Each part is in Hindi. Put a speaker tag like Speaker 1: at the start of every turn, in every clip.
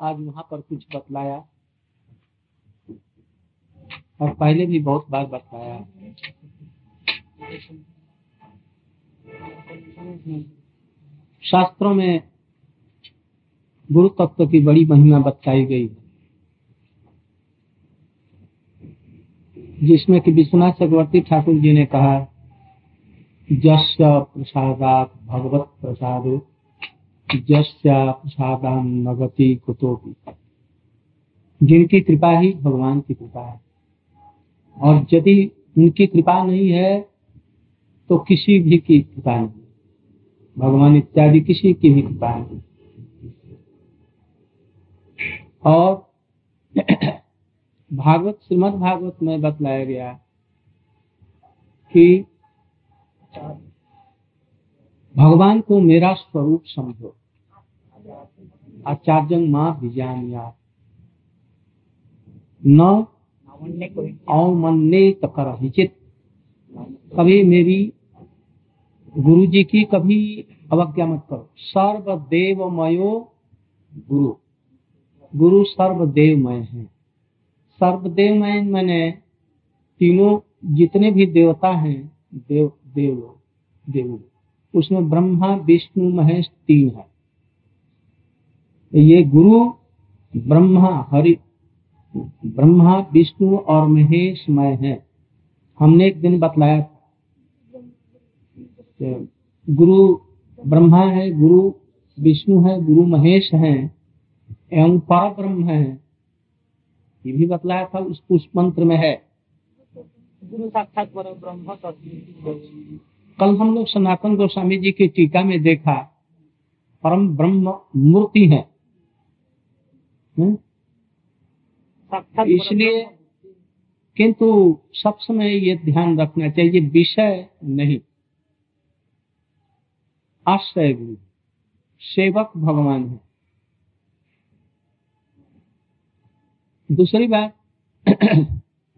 Speaker 1: आज वहाँ पर कुछ बतलाया और पहले भी बहुत बार बतलाया। शास्त्रों में गुरु तत्व की बड़ी महिमा बताई गई है। जिसमें कि विश्वनाथ चक्रवर्ती ठाकुर जी ने कहा जस प्रसादात भगवत प्रसादो। प्रसादान नगति कुतोपी। जिनकी कृपा ही भगवान की कृपा है। और यदि उनकी कृपा नहीं है तो किसी भी की कृपा नहीं भगवान इत्यादि किसी की भी कृपा नहीं और भागवत, श्रीमद भागवत में बतलाया गया कि भगवान को मेरा स्वरूप समझो। आचार्य माँ विजानिया। न कभी मेरी गुरु जी की कभी अवज्ञा मत करो। सर्वदेवमयो गुरु। गुरु सर्वदेवमय है। सर्वदेवमय मैंने तीनों जितने भी देवता हैं, देव देव देव। उसमें ब्रह्मा, विष्णु, महेश तीन है। ये गुरु ब्रह्मा हरि ब्रह्मा विष्णु और महेश मय है। हमने एक दिन बतलाया था गुरु ब्रह्मा है गुरु विष्णु है गुरु महेश है एवं पर ब्रह्म है। ये भी बतलाया था उस पुष्प मंत्र में है।
Speaker 2: गुरु साक्षात पर ब्रह्म
Speaker 1: कल हम लोग सनातन गोस्वामी जी की टीका में देखा परम ब्रह्म मूर्ति है। इसलिए किंतु सब समय ये ध्यान रखना चाहिए विषय नहीं। आश्रय गुरु, सेवक भगवान है। दूसरी बात,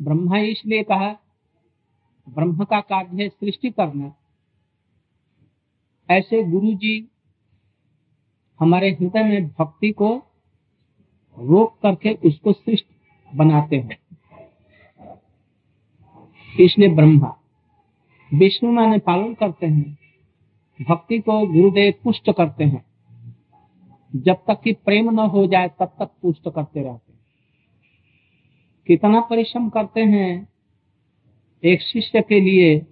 Speaker 1: ब्रह्मा इसलिए कहा, ब्रह्म का कार्य है सृष्टि करना। ऐसे गुरु जी हमारे हृदय में भक्ति को रोक करके उसको सृष्टि बनाते हैं। इसलिए ब्रह्मा, विष्णु माने पालन करते हैं, भक्ति को गुरुदेव पुष्ट करते हैं। जब तक कि प्रेम न हो जाए, तब तक पुष्ट करते रहते हैं। कितना परिश्रम करते हैं एक शिष्य के लिए,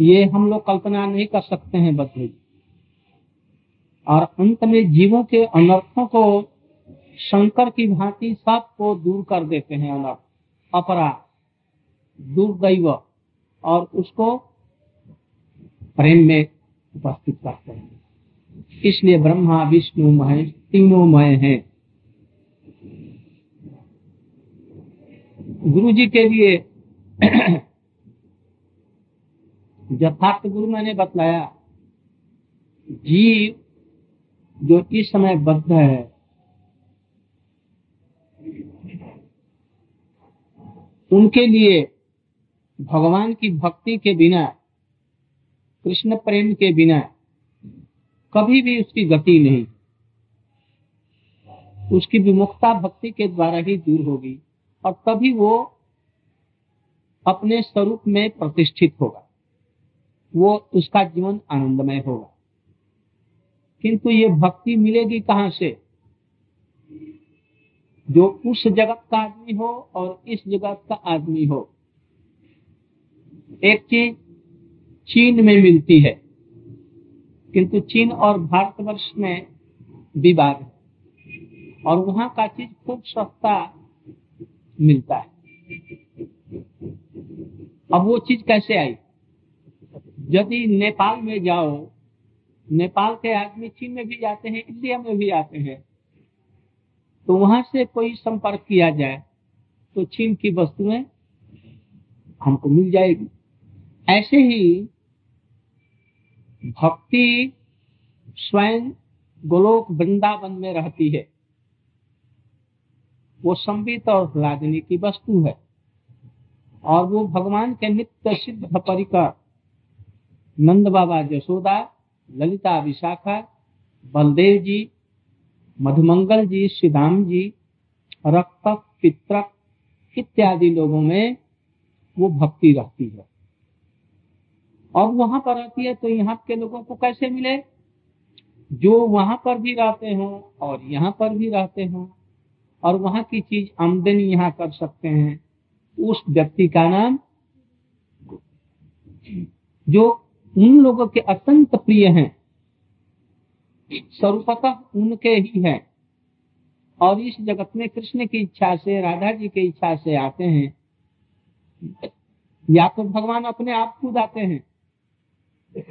Speaker 1: ये हम लोग कल्पना नहीं कर सकते हैं बदले और अंत में जीवों के अनर्थों को शंकर की भांति सबको दूर कर देते हैं अनर्थ, अपराध, दुर्दैव, और उसको प्रेम में उपस्थित करते हैं। इसलिए ब्रह्मा, विष्णु, महेश तीनों मय हैं। गुरु जी के लिए यथार्थ गुरु मैंने बतलाया, जीव जो इस समय बद्ध है। उनके लिए भगवान की भक्ति के बिना, कृष्ण प्रेम के बिना कभी भी उसकी गति नहीं। उसकी विमुखता भक्ति के द्वारा ही दूर होगी और तभी वो अपने स्वरूप में प्रतिष्ठित होगा। वो उसका जीवन आनंदमय होगा। किंतु ये भक्ति मिलेगी कहाँ से? जो उस जगत का आदमी हो और इस जगत का आदमी हो। एक चीज़ चीन में मिलती है, किंतु चीन और भारतवर्ष में विवाद है और वहाँ का चीज़ खूब सस्ता मिलता है। अब वो चीज़ कैसे आई? यदि नेपाल में जाओ नेपाल के आदमी चीन में भी जाते हैं, इंडिया में भी आते हैं। तो वहाँ से कोई संपर्क किया जाए तो चीन की वस्तुएँ हमको मिल जाएगी। ऐसे ही भक्ति स्वयं गोलोक वृंदावन में रहती है। वो संबित और राजनी की वस्तु है। और वो भगवान के नित्य सिद्ध परिकर नंद बाबा जसोदा ललिता विशाखा, बलदेव जी, मधुमंगल जी सिदाम जी रक्त पित्रक इत्यादि लोगों में वो भक्ति रहती है। और वहाँ पर रहती है तो यहाँ के लोगों को कैसे मिले? जो वहाँ पर भी रहते हो और यहाँ पर भी रहते हो और वहाँ की चीज़ आमदनी यहाँ कर सकते हैं, उस व्यक्ति का नाम जो उन लोगों के अत्यंत प्रिय हैं। स्वरूपतः उनके ही हैं। और इस जगत में कृष्ण की इच्छा से, राधा जी की इच्छा से आते हैं। या तो भगवान अपने आप खुद आते हैं,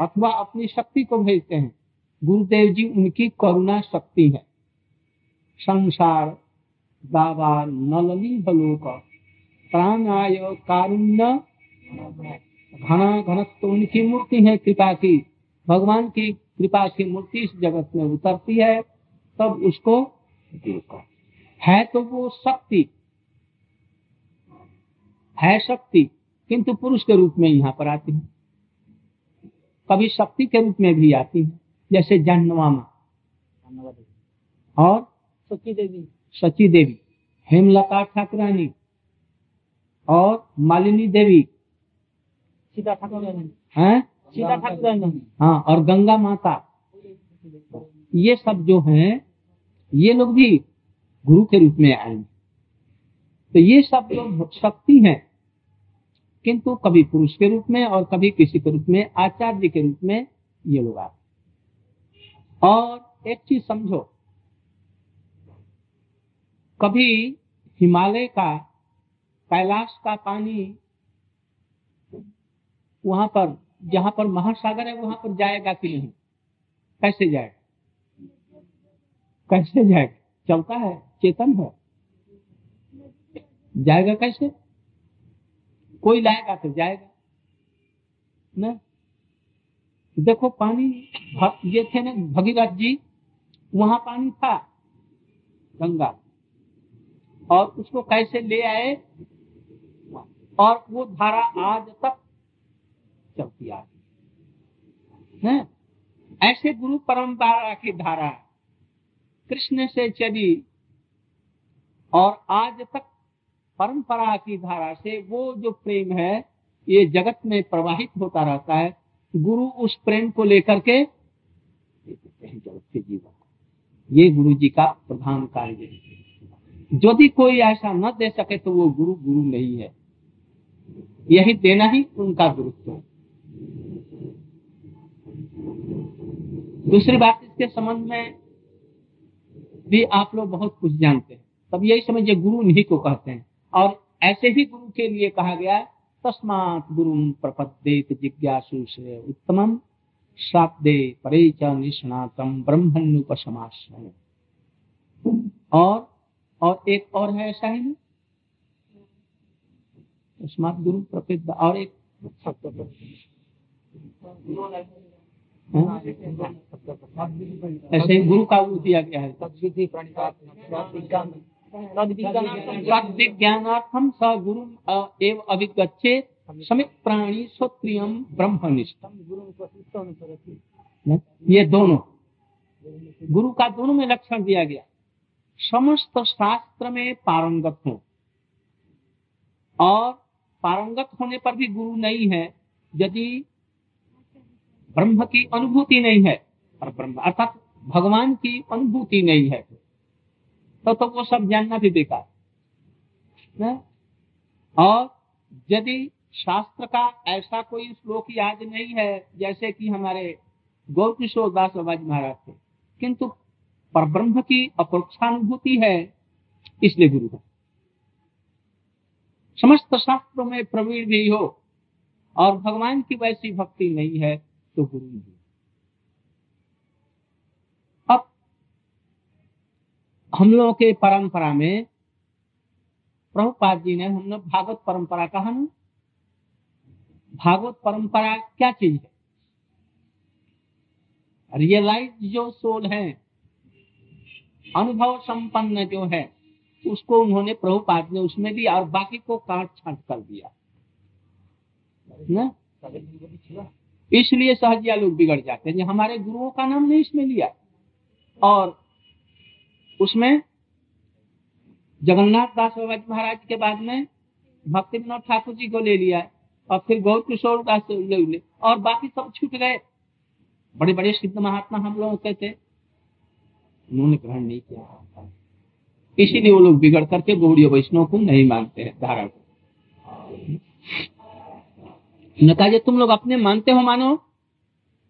Speaker 1: अथवा अपनी शक्ति को भेजते हैं। गुरुदेव जी, उनकी करुणा शक्ति है। संसार दावा नलली बलोक प्राणाय कारुण्य। घना घनत्व उनकी मूर्ति है कृपा की। भगवान की कृपा की मूर्ति इस जगत में उतरती है तब उसको है तो वो शक्ति है शक्ति किंतु पुरुष के रूप में यहाँ पर आती है। कभी शक्ति के रूप में भी आती है जैसे जन्नवामा और
Speaker 2: सची देवी
Speaker 1: सची देवी हेमलता ठाकुरानी और मालिनी देवी।
Speaker 2: सीता ठाकुर
Speaker 1: हैं
Speaker 2: सीता ठाकुर
Speaker 1: हाँ और गंगा माता। ये सब जो हैं ये लोग भी गुरु के रूप में आए तो ये सब लोग शक्ति हैं किंतु कभी पुरुष के रूप में और कभी किसी के रूप में आचार्य के रूप में ये लोग आते और एक चीज़ समझो कभी हिमालय का कैलाश का पानी वहाँ पर, जहाँ पर महासागर है, वहाँ पर जाएगा कि नहीं? कैसे जाएगा कैसे जाएगा चलता है, चेतन है। जाएगा कैसे? कोई लाएगा तो जाएगा, न? देखो, पानी ये थे ना भगीरथ जी, वहाँ पानी था, गंगा। और उसको कैसे ले आए? और वो धारा आज तक चलती आ रही ऐसे गुरु परंपरा की धारा कृष्ण से चली और आज तक परंपरा की धारा से वो जो प्रेम है, ये जगत में प्रवाहित होता रहता है। गुरु उस प्रेम को लेकर के जगत के जीवन ये गुरु जी का प्रधान कार्य है। यदि कोई ऐसा न दे सके तो वो गुरु गुरु नहीं है। यही देना ही उनका गुरुत्व है। दूसरी बात, इसके संबंध में भी आप लोग बहुत कुछ जानते हैं। तब यही समझिए गुरु नहीं को कहते हैं। और ऐसे ही गुरु के लिए कहा गया तस्मात गुरु प्रपद्येत जिज्ञासु से उत्तम शाब्दे परे च निष्णातम ब्रह्मण्युपमाश्रय और और एक और है ऐसा ही तस्मात गुरु प्रपद और एक ऐसे ही गुरु का वो दिया गया है। विज्ञानार्थम स गुरु एव अभिगछे समित प्राणी स्वप्रियम ब्रह्मनिष्ठ। ये दोनों, गुरु का दोनों में लक्षण दिया गया। समस्त शास्त्र में पारंगत हो। और पारंगत होने पर भी गुरु नहीं है, यदि ब्रह्म की अनुभूति नहीं है और ब्रह्म अर्थात भगवान की अनुभूति नहीं है। तो तो वो सब जानना भी बेकार। और यदि शास्त्र का ऐसा कोई श्लोक याद नहीं है, जैसे कि हमारे गौर किशोर दास बाबा महाराज थे, किंतु पर ब्रह्म की अपरोक्षानुभूति है, इसलिए गुरु है समस्त शास्त्रों में प्रवीण भी हो, और भगवान की वैसी भक्ति नहीं है तो गुरु नहीं अब हम लोगों के परंपरा में प्रभुपाद जी ने हमने भागवत परंपरा कहा ना भागवत परंपरा क्या चीज़ है? रियलाइज़ जो सोल है। अनुभव संपन्न जो है, उसको उन्होंने प्रभुपाद ने उसमें दिया और बाकी को काट छाट कर दिया। ना? इसलिए सहजिया लोग बिगड़ जाते हैं। हमारे गुरुओं का नाम नहीं इसमें लिया। और उसमें जगन्नाथ दास बाबा जी महाराज के बाद में भक्ति विनोद ठाकुर जी को ले लिया और फिर गौर किशोर दास ले ले और बाकी सब छूट गए। बड़े बड़े सिद्ध महात्मा हम लोगों के थे। उन्होंने ग्रहण नहीं किया। इसीलिए वो लोग बिगड़ करके गौड़ी वैष्णव को नहीं मानते हैं धारा को न कहा तुम लोग अपने मानते हो, मानो?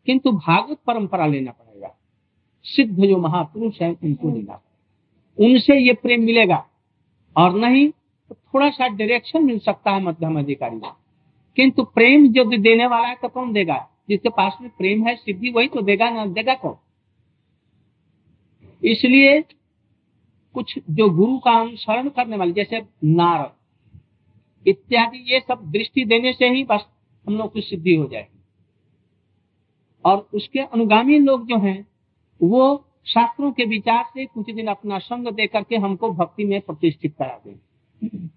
Speaker 1: किंतु भागवत परंपरा लेना पड़ेगा। सिद्ध जो महापुरुष है, उनको लेना पड़ेगा। उनसे ये प्रेम मिलेगा। और नहीं तो थोड़ा सा डायरेक्शन मिल सकता है मध्यम अधिकारी को। किंतु प्रेम जो देने वाला है तो कौन देगा? जिसके पास में प्रेम है, सिद्धि, वही तो देगा ना, देगा कौन? इसलिए कुछ जो गुरु का अनुसरण करने वाले, जैसे नारद, इत्यादि, ये सब दृष्टि देने से ही बस हम लोग की सिद्धि हो जाएगी और उसके अनुगामी लोग जो हैं, वो शास्त्रों के विचार से कुछ दिन अपना संग दे करके हमको भक्ति में प्रतिष्ठित करा देंगे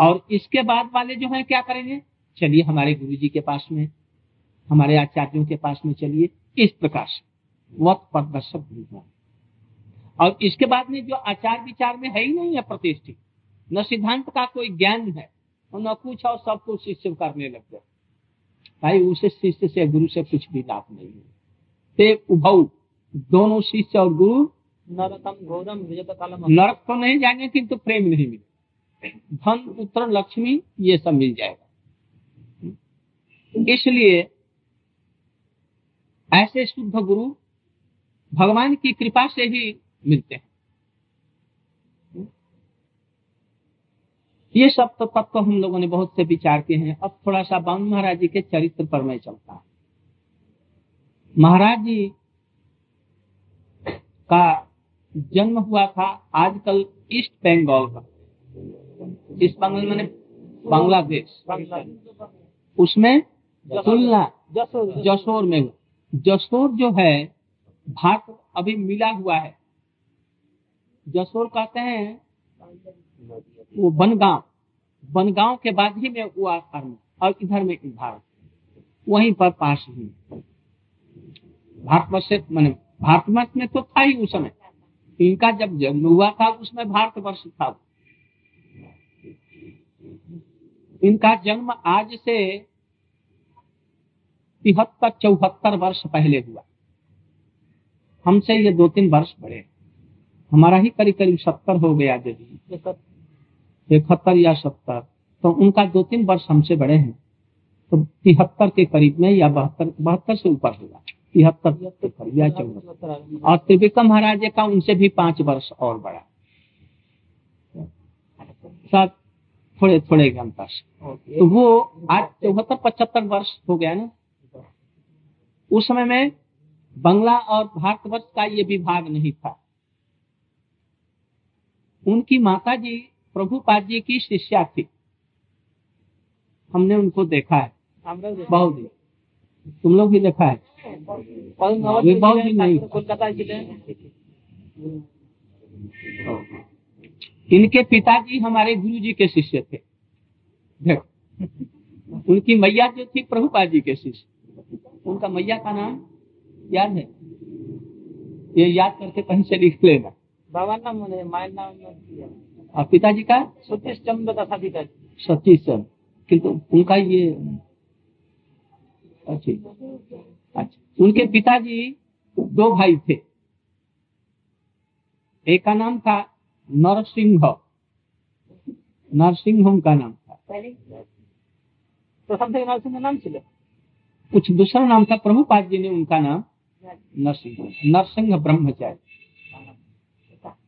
Speaker 1: और इसके बाद वाले जो हैं, क्या करेंगे? चलिए हमारे गुरु जी के पास में, हमारे आचार्यों के पास में चलिए, इस प्रकार से। वक्त प्रदर्शक और इसके बाद में जो आचार विचार में है ही नहीं है प्रतिष्ठित, न सिद्धांत का कोई ज्ञान है, और न कुछ और सब कुछ शिष्य करने लग गए भाई उसे शिष्य से गुरु से कुछ भी लाभ नहीं है। ते उभव दोनों शिष्य और गुरु।
Speaker 2: नरकम घोरम
Speaker 1: नरक तो नहीं जाएँगे किंतु तो प्रेम नहीं मिले धन पुत्र लक्ष्मी ये सब मिल जाएगा। इसलिए ऐसे शुद्ध गुरु भगवान की कृपा से ही मिलते हैं। ये सब तो तत्व हम लोगों ने बहुत से विचार किए हैं। अब थोड़ा सा बावन महाराज जी के चरित्र पर मैं चलता महाराज जी का जन्म हुआ था आजकल ईस्ट बंगाल का। ईस्ट बंगाल मैंने बांग्लादेश। उसमें तुलना
Speaker 2: जसोर
Speaker 1: में जसोर जो है, भारत अभी मिला हुआ है। जसोर कहते हैं वो बनगांव। बनगांव के बाद ही में हुआ कर्म और इधर में भारत। वहीं पर पास ही भारतवर्ष से मैंने भारतवर्ष में तो था ही उस समय। इनका जब जन्म हुआ था उसमें भारतवर्ष था। इनका जन्म आज से तिहत्तर, चौहत्तर वर्ष पहले हुआ। हमसे ये दो तीन वर्ष बड़े। हमारा ही करीब करीब सत्तर हो गया यदि इकहत्तर या सत्तर तो उनका दो तीन वर्ष हमसे बड़े हैं। तो तिहत्तर के करीब में या बहत्तर बहत्तर से ऊपर होगा। तिहत्तर या चौहत्तर। और त्रिविक्रम महाराज का उनसे भी पाँच वर्ष और बड़ा। सब थोड़े थोड़े घंटा से तो वो आज चौहत्तर, पचहत्तर वर्ष हो गया ना? उस समय में बंगला और भारतवर्ष का ये विभाग नहीं था। उनकी माता जी प्रभुपाद जी की शिष्या थी। हमने उनको देखा है। बहुत तुम लोग भी देखा है? बहुत नहीं।
Speaker 2: कोलकाता ज़िले
Speaker 1: इनके पिताजी हमारे गुरु जी के शिष्य थे। देखो। उनकी मैया जो थी प्रभुपाद जी के शिष्य। उनका मैया का नाम याद है? ये याद करके कहीं से लिख लेना।
Speaker 2: बाबा नाम माया नाम
Speaker 1: और पिताजी का
Speaker 2: सतीश चंद्र तथा पिता
Speaker 1: सतीश सर किंतु उनका ये अच्छा। अच्छा। उनके पिताजी दो भाई थे। एक का नाम था नरसिंह। नरसिंह का नाम था।
Speaker 2: प्रथम तो नरसिंह नाम चले।
Speaker 1: कुछ दूसरा नाम था प्रभुपाद जी ने उनका नाम नरसिंह। नरसिंह ब्रह्मचारी। हाँ।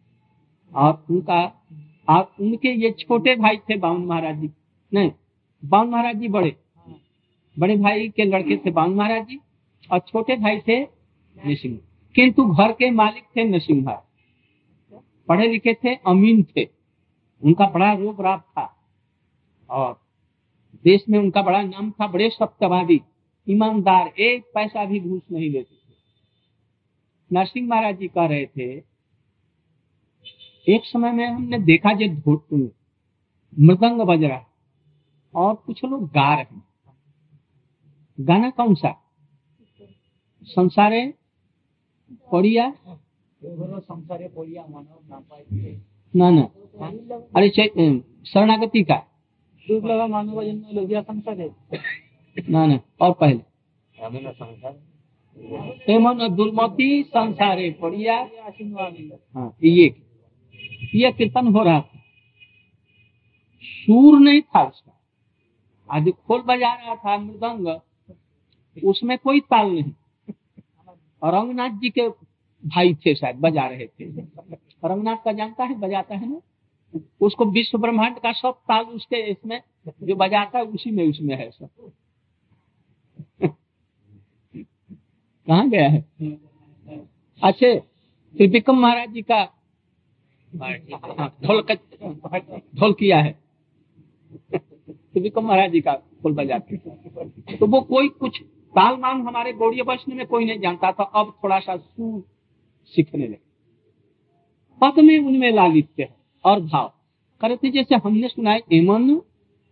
Speaker 1: और उनका और उनके ये छोटे भाई थे बावन महाराज जी, नहीं, बावन महाराज जी बड़े। बड़े भाई के लड़के थे बावन महाराज जी और छोटे भाई थे नरसिंह किंतु घर के मालिक थे महाराज पढ़े लिखे थे, अमीन थे। उनका बड़ा रोब राब था। और देश में उनका बड़ा नाम था, बड़े सत्यवादी, ईमानदार, एक पैसा भी घूस नहीं लेते थे। नरसिंह महाराज जी कह रहे थे एक समय में हमने देखा जो मृदंग बज रहा और कुछ लोग गा रहे हैं। गाना कौन सा? संसारे पड़िया?
Speaker 2: संसारे पोलिया मानव
Speaker 1: ना ना। अरे शरणागति का।
Speaker 2: दुर्लभ मानव जन्म लोभिया संसारे
Speaker 1: ना ना, और पहले।
Speaker 2: संसार
Speaker 1: दुर्मति, संसारे पड़िया। हाँ ये ये कीर्तन हो रहा था सूर नहीं था उसका. आज खोल बजा रहा था, मृदंग. उसमें कोई ताल नहीं. रंगनाथ जी के भाई थे शायद, बजा रहे थे. रंगनाथ का जानता है, बजाता है ना? उसको विश्व ब्रह्मांड का सब ताल उसके इसमें, जो बजाता है, उसी में उसमें है सब. कहा गया है? अच्छे, त्रिपिकम महाराज जी का ढोल किया है। त्रिविक्रम महाराज जी का ढोल बजाते तो वो कोई कुछ ताल मान हमारे गौड़ीय वैष्णव में कोई नहीं जानता था। अब थोड़ा सा सुर सीखने लगे। पद में उनमें लालित्य है और भाव। करते जैसे हमने सुना है एमन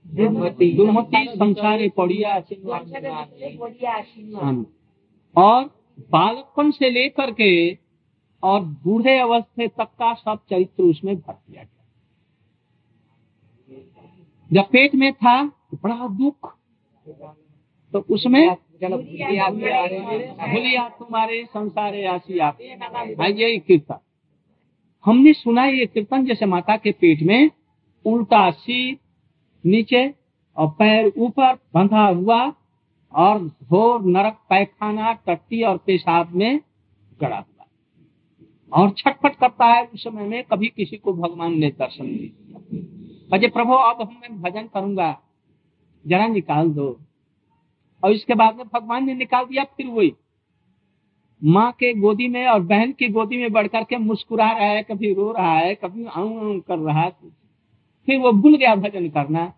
Speaker 2: दुर्मति
Speaker 1: संसारे पड़िया और बालकपन से लेकर के और बूढ़े अवस्थे तक का सब चरित्र उसमें भर दिया गया। जब पेट में था तो बड़ा दुख। तो उसमें भूलिया तुम्हारे संसारे आसी आप हाँ, यही कीर्तन। हमने सुना ये कीर्तन जैसे माता के पेट में उल्टा सिर नीचे और पैर ऊपर बंधा हुआ और घोर नरक पैखाना टट्टी और पेशाब में गड़ा हुआ। और छटपट करता है उस समय में, कभी किसी को भगवान ने दर्शन नहीं दिया अजय प्रभु, अब हम मैं भजन करूँगा, जरा निकाल दो। और इसके बाद में भगवान ने निकाल दिया, फिर वही। माँ के गोदी में और बहन की गोदी में बढ़ करके मुस्कुरा रहा है, कभी रो रहा है, कभी आऊ आऊ कर रहा है। फिर वो भूल गया भजन करना।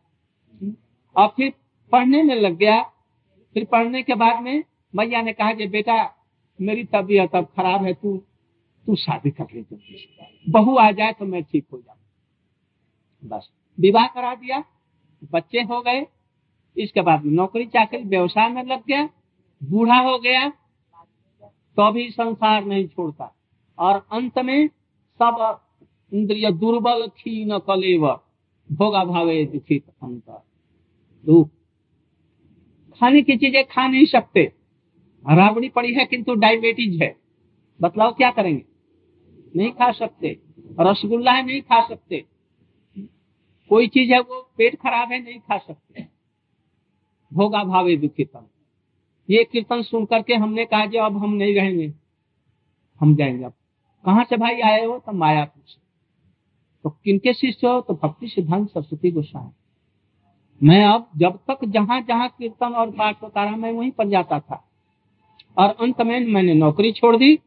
Speaker 1: और फिर पढ़ने में लग गया। फिर पढ़ने के बाद में मैया ने कहा कि, बेटा, मेरी तबीयत अब खराब है, तू तू शादी कर ले जल्दी बहू आ जाए तो मैं ठीक हो जाऊँ। बस। विवाह करा दिया, बच्चे हो गए, इसके बाद नौकरी चाकरी, व्यवसाय में लग गया, बूढ़ा हो गया तो भी संसार नहीं छोड़ता। और अंत में सब इंद्रिय दुर्बल, क्षीण, कलेव भोगा भावे दुखित अंत दुख। खाने की चीज़ें खा नहीं सकते। राबड़ी पड़ी है, किंतु डायबिटीज़ है। बतलाओ क्या करेंगे? नहीं खा सकते। रसगुल्ला है नहीं खा सकते। कोई चीज़ है वो पेट खराब है, नहीं खा सकते। भोगा भावे दुखितम। ये कीर्तन सुन करके हमने कहा जो अब हम नहीं रहेंगे। हम जाएँगे अब। कहाँ से भाई आए हो? तो मायापुर से तो किनके शिष्य हो? तो भक्ति सिद्धांत सरस्वती गोस्वामी। मैं अब जब तक जहाँ जहाँ कीर्तन और पाठ होता रहा, मैं वहीं पर जाता था। और अंत में मैंने नौकरी छोड़ दी।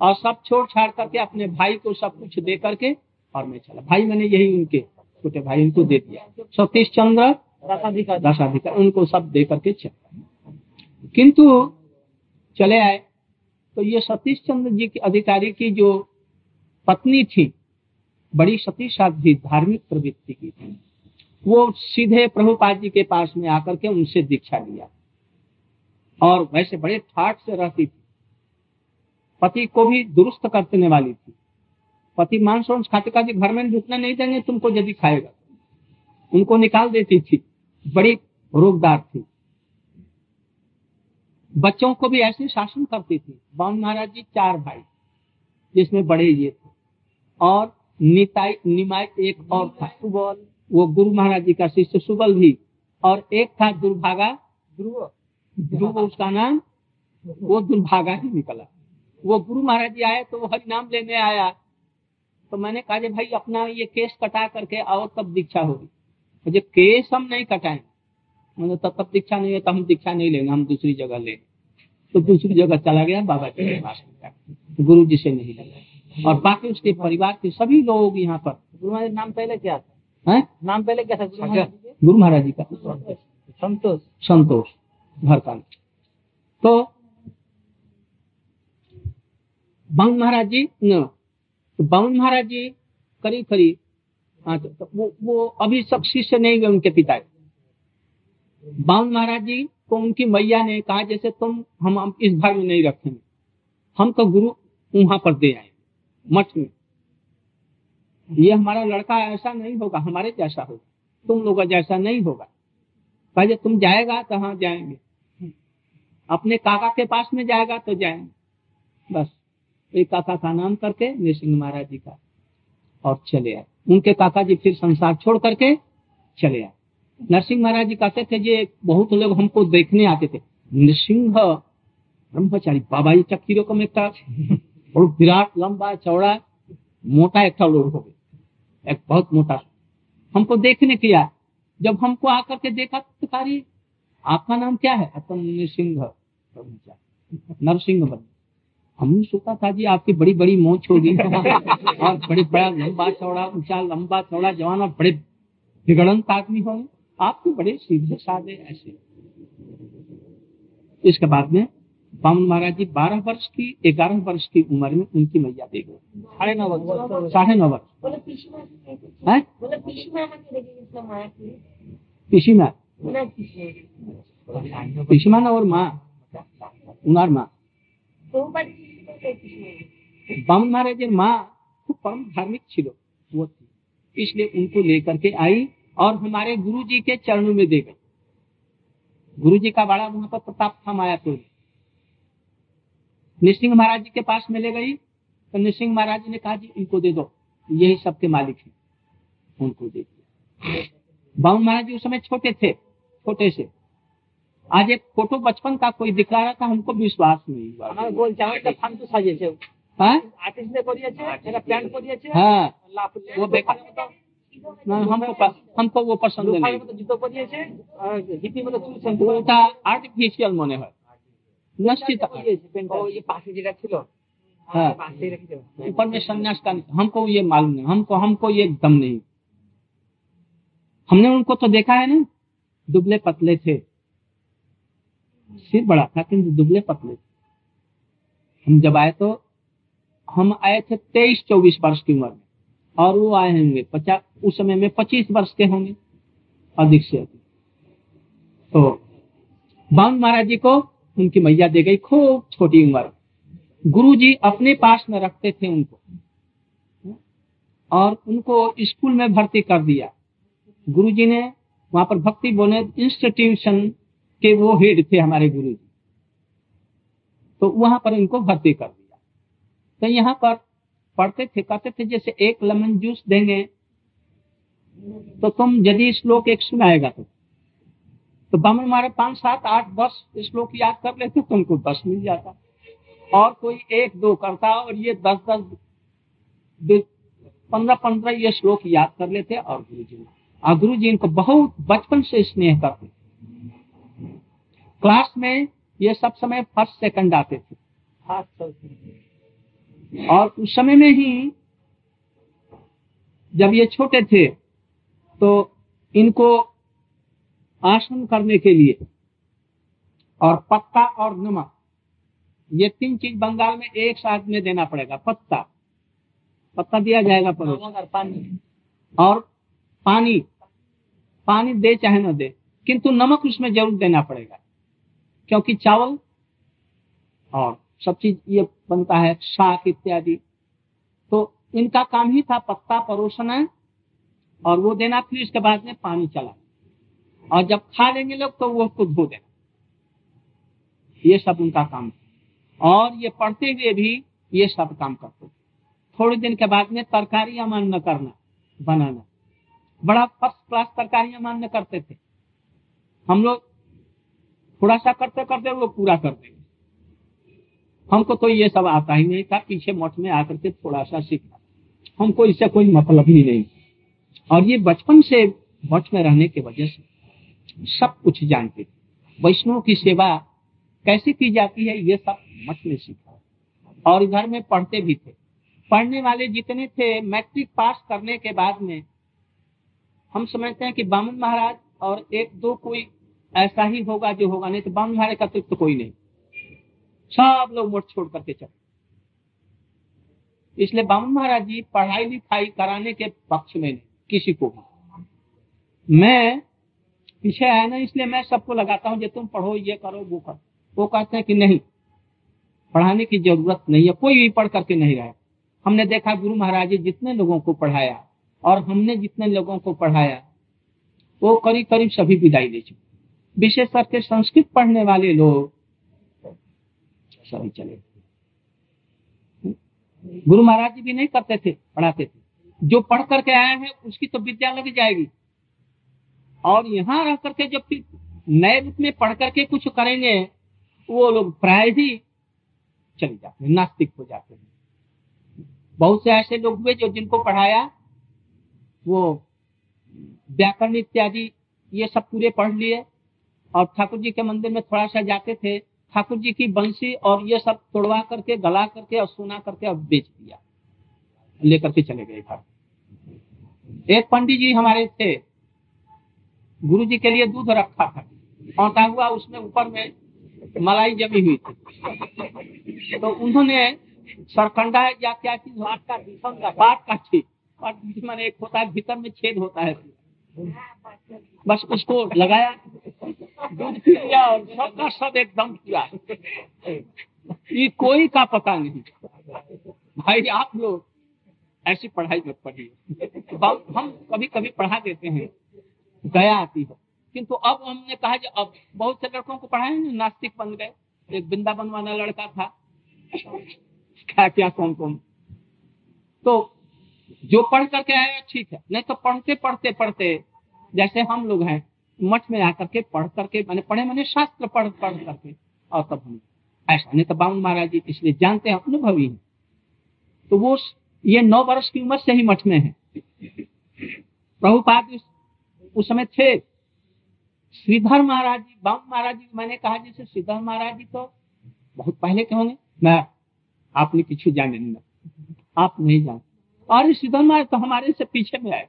Speaker 1: और सब छोड़ छाड़ करके अपने भाई को सब कुछ दे करके और मैं चला। भाई मैंने यही उनके छोटे भाई उनको दे दिया। सतीश चंद्र
Speaker 2: रसाधिकार
Speaker 1: दशाधिकार उनको सब दे करके चला। किंतु चले आए। तो ये सतीश चंद्र जी के अधिकारी की जो पत्नी थी बड़ी सती साध्वी धार्मिक प्रवृत्ति की थी वो सीधे प्रभुपाद जी के पास में आकर के उनसे दीक्षा लिया। और वैसे बड़े ठाट से रहती थी। पति को भी दुरुस्त करने वाली थी। पति मांस वांस खाते का घर में रुकने नहीं देंगे तुमको यदि खाएगा। उनको निकाल देती थी। बड़ी रोगदार थी। बच्चों को भी ऐसे शासन करती थी। बावन महाराज जी चार भाई जिसमें बड़े ये थे। और निताई निमाय एक और था। सुबल। वो गुरु महाराज जी का शिष्य सुबल भी। और एक था दुर्भागा
Speaker 2: ध्रुव।
Speaker 1: ध्रुव उसका नाम वो दुर्भागा ही निकला। वो गुरु महाराज जी आए तो वो हरि नाम लेने आया। तो मैंने कहा जी भाई अपना ये केस कटा करके आओ तब दीक्षा होगी। मुझे केस हम नहीं कटाएँगे मैंने तब तब दीक्षा नहीं है तो हम दीक्षा नहीं लेंगे हम दूसरी जगह ले। तो दूसरी जगह चला गया बाबा जी के पास। गुरु जी से नहीं लगा। और बाकी उसके परिवार के सभी लोग यहाँ पर
Speaker 2: गुरु महाराज नाम पहले क्या था?
Speaker 1: हैं?
Speaker 2: नाम पहले क्या था गुरु महाराज जी
Speaker 1: गुरु महाराज जी का।
Speaker 2: संतोष।
Speaker 1: संतोष। घर का तो बाउन महाराज जी न. तो बाउन महाराज जी करीब करीब हाँ तो, तो वो वो अभी सब शिष्य नहीं हुए उनके पिता के। बाउन महाराज जी को उनकी मैया ने कहा जैसे तुम हम हम इस घर में नहीं रखेंगे। हम तो गुरु वहाँ पर दे आए मठ में। ये हमारा लड़का ऐसा नहीं होगा हमारे जैसा होगा। तुम लोग जैसा नहीं होगा। कहे तुम जाएगा तो हाँ जाएँगे। अपने काका के पास में जाएगा तो जाएँगे। बस। एक काका का नाम करके नृसिंह महाराज जी का। और चले आए। उनके काका जी फिर संसार छोड़ करके चले आए। नरसिंह महाराज जी कहते थे, जे, बहुत लोग हमको देखने आते थे। नृसिंह ब्रह्मचारी, बाबा जी चक्की रकम एक विराट लंबा, चौड़ा, मोटा एक लोग हो गए। एक बहुत मोटा हमको देखने किया जब हमको आकर के देखा तो आपका नाम क्या है? अपन नृसिंह नरसिंह बन। हमने सोचा था जी आपकी बड़ी बड़ी मोच होगी। और बड़े बड़ा लंबा चौड़ा ऊँचा लंबा चौड़ा जवान और बड़े विगड़ंत आदमी होंगे। आपके बड़े सीधे साधे ऐसे। इसके बाद में बामन महाराज जी बारह वर्ष की ग्यारह वर्ष की उम्र में उनकी मैया दे गई।
Speaker 2: साढ़े नौ वर्ष।
Speaker 1: साढ़े नौ वर्ष।
Speaker 3: बोले पीछे माँ की कैसे थी?
Speaker 1: है?
Speaker 3: बोले पीछे माँ की लगी इसमें माँ की
Speaker 1: पिसी माँ
Speaker 3: ना पीछे
Speaker 1: पिसी माँ और माँ उनार माँ। बामन महाराज माँ खूब परम धार्मिक थी। इसलिए उनको लेकर के आई और हमारे गुरु जी के चरणों में दे गई गुरु जी का बड़ा वहाँ पर प्रताप था मायापुर। में नृसिंह महाराज जी के पास में ले गई तो नृसिंह महाराज जी ने कहा, जी इनको दे दो। यही सबके मालिक है। उनको दे दिया। बाबू महाराज जी उस समय छोटे थे, छोटे से। आज एक फोटो बचपन का कोई दिखा रहा था हमको विश्वास नहीं
Speaker 2: আমার
Speaker 1: हुआ
Speaker 2: গোল চাওয়াটা ফান্তু সাজিয়েছে
Speaker 1: हाँ?
Speaker 2: আর্টিস্টে করিয়েছে এটা প্যান্ট করিয়েছে
Speaker 1: हाँ
Speaker 2: লাভ
Speaker 1: वो बेकार না, हमको प- हमको वो पसंद
Speaker 2: লোফার
Speaker 1: नहीं
Speaker 2: মতো জুতো পরিয়েছে আর হিপি মতো চুল শ্যাম্পু
Speaker 1: ওটা আর্টিফিশিয়াল মনে হয় নিশ্চিত
Speaker 2: করিয়েছে পেনটা ওই যে পাশে যেটা ছিল
Speaker 1: হ্যাঁ।
Speaker 2: পাশে রেখেছে
Speaker 1: ऊपर में संन्यास का हमको ये मालूम नहीं हमको हमको ये दम नहीं हमने उनको तो देखा है ना दुबले पतले थे सिर बड़ा था किंतु दुबले पतले हम जब आए तो हम आए थे तेईस चौबीस वर्ष की उम्र में, और वो आए होंगे पचास उस समय में पच्चीस वर्ष के होंगे, अधिक से अधिक। तो बावन महाराज जी को उनकी मैया दे गई खूब छोटी उम्र। गुरु जी अपने पास में रखते थे उनको, और उनको स्कूल में भर्ती कर दिया। गुरु जी ने वहाँ पर भक्ति बोने इंस्टीट्यूशन के वो हेड थे हमारे गुरु जी। तो वहाँ पर उनको भर्ती कर दिया। तो यहाँ पर पढ़ते थे कहते थे, जैसे एक लेमन जूस देंगे तो तुम यदि श्लोक एक सुनाएगा तो। तो बामन हमारे पाँच, सात, आठ, दस श्लोक याद कर लेते तो उनको दस मिल जाता। और कोई एक, दो करता और ये दस दस पंद्रह पंद्रह ये श्लोक याद कर लेते और गुरु जी और गुरु जी इनको बहुत बचपन से स्नेह करते। क्लास में ये सब समय फ़र्स्ट सेकंड आते थे। और उस समय में ही जब ये छोटे थे तो इनको आसन करने के लिए और पत्ता और नमक ये तीन चीज़ बंगाल में एक साथ में देना पड़ेगा पत्ता। पत्ता दिया जाएगा पड़ोस
Speaker 2: और पानी।
Speaker 1: और पानी। पानी दे चाहे न दे किंतु नमक उसमें ज़रूर देना पड़ेगा। क्योंकि चावल और सब चीज़ ये बनता है शाक इत्यादि। तो इनका काम ही था पत्ता परोसना और वो देना, फिर इसके बाद में पानी चला और जब खा लेंगे लोग तो वो उसको धो देना। ये सब उनका काम और ये पढ़ते हुए भी ये सब काम करते थोड़े दिन के बाद में तरकारियाँ मान्य करना, बनाना। बड़ा फ़र्स्ट क्लास तरकारियाँ मान्य करते थे। हम लोग थोड़ा सा करते करते वो पूरा कर देंगे। हमको तो ये सब आता ही नहीं था, पीछे मठ में आकर के थोड़ा सा सीखा। हमको इससे कोई मतलब ही नहीं। और ये बचपन से मठ में रहने की वजह से सब कुछ जानते थे। वैष्णव की सेवा कैसे की जाती है, ये सब मठ में सीखा। और घर में पढ़ते भी थे। पढ़ने वाले जितने थे, मैट्रिक पास करने के बाद में हम समझते हैं कि बामन महाराज और एक दो कोई ऐसा ही होगा जो होगा, नहीं तो बामन महाराज का अतिरिक्त तो कोई नहीं। सब लोग मोट छोड़ करके चले। इसलिए बामन महाराज जी पढ़ाई लिखाई कराने के पक्ष में नहीं, किसी को भी। मैं पीछे है ना, इसलिए मैं सबको लगाता हूँ, जो तुम पढ़ो, ये करो, वो करो। वो कहते हैं कि नहीं, पढ़ाने की ज़रूरत नहीं है, कोई भी पढ़ करके नहीं रहे। हमने देखा गुरु महाराज जी जितने लोगों को पढ़ाया, और हमने जितने लोगों को पढ़ाया, वो करीब करीब सभी विदाई दे चुके विशेष करके संस्कृत पढ़ने वाले लोग। सभी चले गुरु महाराज जी भी नहीं करते थे, पढ़ाते थे। जो पढ़ करके आए हैं, उसकी तो विद्या लग जाएगी। और यहाँ रह करके जब नए रूप में पढ़ करके कुछ करेंगे, वो लोग प्राय ही चले जाते हैं, नास्तिक हो जाते हैं। बहुत से ऐसे लोग हुए जो जिनको पढ़ाया, वो व्याकरण इत्यादि, ये सब पूरे पढ़ लिए। और ठाकुर जी के मंदिर में थोड़ा सा जाते थे, ठाकुर जी की बंसी और ये सब तोड़वा करके, गला करके और सुना करके और बेच दिया, लेकर के चले गए घर। एक पंडित जी हमारे थे, गुरु जी के लिए दूध रखा था, औटा हुआ उसमें ऊपर में मलाई जमी हुई थी। तो उन्होंने सरकंडा या क्या चीज़ का का बात का छेद और बीच में एक होता है, भीतर में छेद होता है। बस उसको लगाया दूध लिया और सब का सब एकदम पूरा ये कोई का पता नहीं। भाई, आप लोग ऐसी पढ़ाई मत पढ़िए हम कभी कभी पढ़ा देते हैं, दया आती है। किंतु अब हमने कहा कि अब बहुत से लड़कों को पढ़ाए, नास्तिक बन गए। एक वृंदावन वाला लड़का था। क्या क्या, कौन कौन? तो जो पढ़ करके आया, ठीक है। नहीं तो पढ़ते पढ़ते पढ़ते, जैसे हम लोग हैं मठ में आकर के पढ़ करके, मैंने पढ़े मैंने शास्त्र पढ़ पढ़ करके, और तब हम ऐसा नहीं तो बाबू महाराज जी इसलिए जानते हैं, अनुभवी हैं। तो वो ये नौ वर्ष की उम्र से ही मठ में है। प्रभुपाद उस समय थे। श्रीधर महाराज जी, बाबू महाराज जी, मैंने कहा जैसे श्रीधर महाराज जी तो बहुत पहले के होंगे, मैं आपने किसी जाने नहीं आप नहीं जानते। और श्रीधर महाराज तो हमारे से पीछे में आए।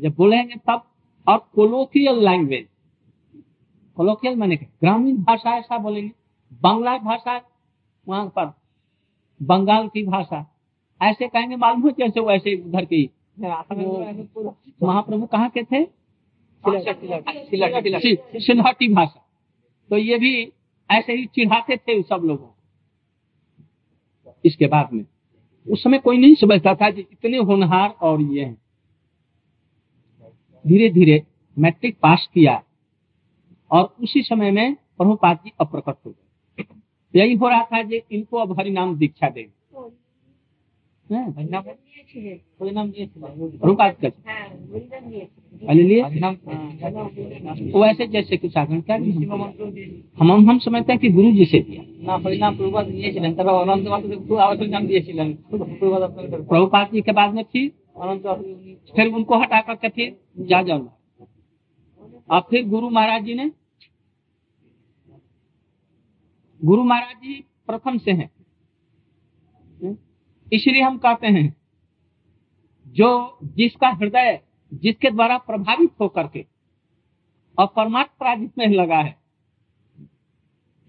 Speaker 1: जब बोलेंगे तब और कोलोकियल लैंग्वेज कोलोकियल माने ग्रामीण भाषा ऐसा बोलेंगे बांग्ला भाषा वहाँ पर बंगाल की भाषा ऐसे कहेंगे मालूम है जैसे वैसे उधर की? महाप्रभु कहाँ के थे? सिलहटी। भाषा। तो ये भी ऐसे ही चिढ़ाते थे सब लोगों इसके बाद में। उस समय कोई नहीं समझता था कि इतने होनहार और ये हैं। धीरे धीरे मैट्रिक पास किया और उसी समय में प्रभुपाद जी अप्रकट हो गए। यही हो रहा था जो इनको अब हरिनाम दीक्षा दे। वो ऐसे जैसे कुछ आगन क्या हम हम समझते हैं कि गुरु जी से दिया। प्रभुपाद जी के बाद में फिर
Speaker 2: अनंत
Speaker 1: फिर उनको हटा करके फिर जा जाऊँगा अब फिर गुरु महाराज जी ने, गुरु महाराज जी प्रथम से हैं। इसलिए हम कहते हैं, जो जिसका हृदय, जिसके द्वारा प्रभावित होकर के और परमात्म पराजित में लगा है,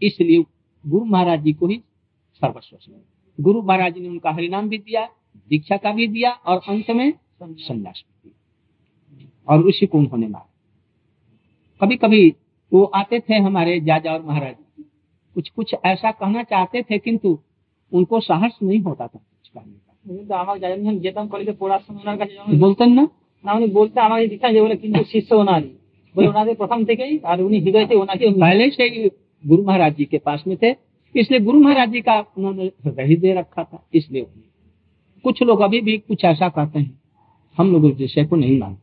Speaker 1: इसलिए गुरु महाराज जी को ही सर्वस्व गुरु महाराज जी ने उनका हरिनाम भी दिया दीक्षा का भी दिया और अंत में संन्यास भी दिया और उसी को उन्होंने मारा कभी कभी वो आते थे हमारे जाजा और महाराज कुछ कुछ ऐसा कहना चाहते थे किंतु उनको साहस नहीं होता था कुछ कहने का
Speaker 2: কিন্তু আমাকে যাই আমি যেতাম কলেজে পড়ার সময় ওনার কাছে যখন
Speaker 1: बोलते ना
Speaker 2: না উনি বলতে আমাকে দীক্ষা যে বলে কিন্তু শিষ্য ওনারই বলে ওনাদের প্রথম থেকেই আর উনি হৃদয়তে ওনাকে
Speaker 1: पहले से ही गुरु महाराज जी के पास में थे इसलिए गुरु महाराज जी का उन्होंने हृदय ही दे रखा था इसलिए कुछ लोग अभी भी कुछ ऐसा कहते हैं। हम लोग उस विषय को नहीं मानते।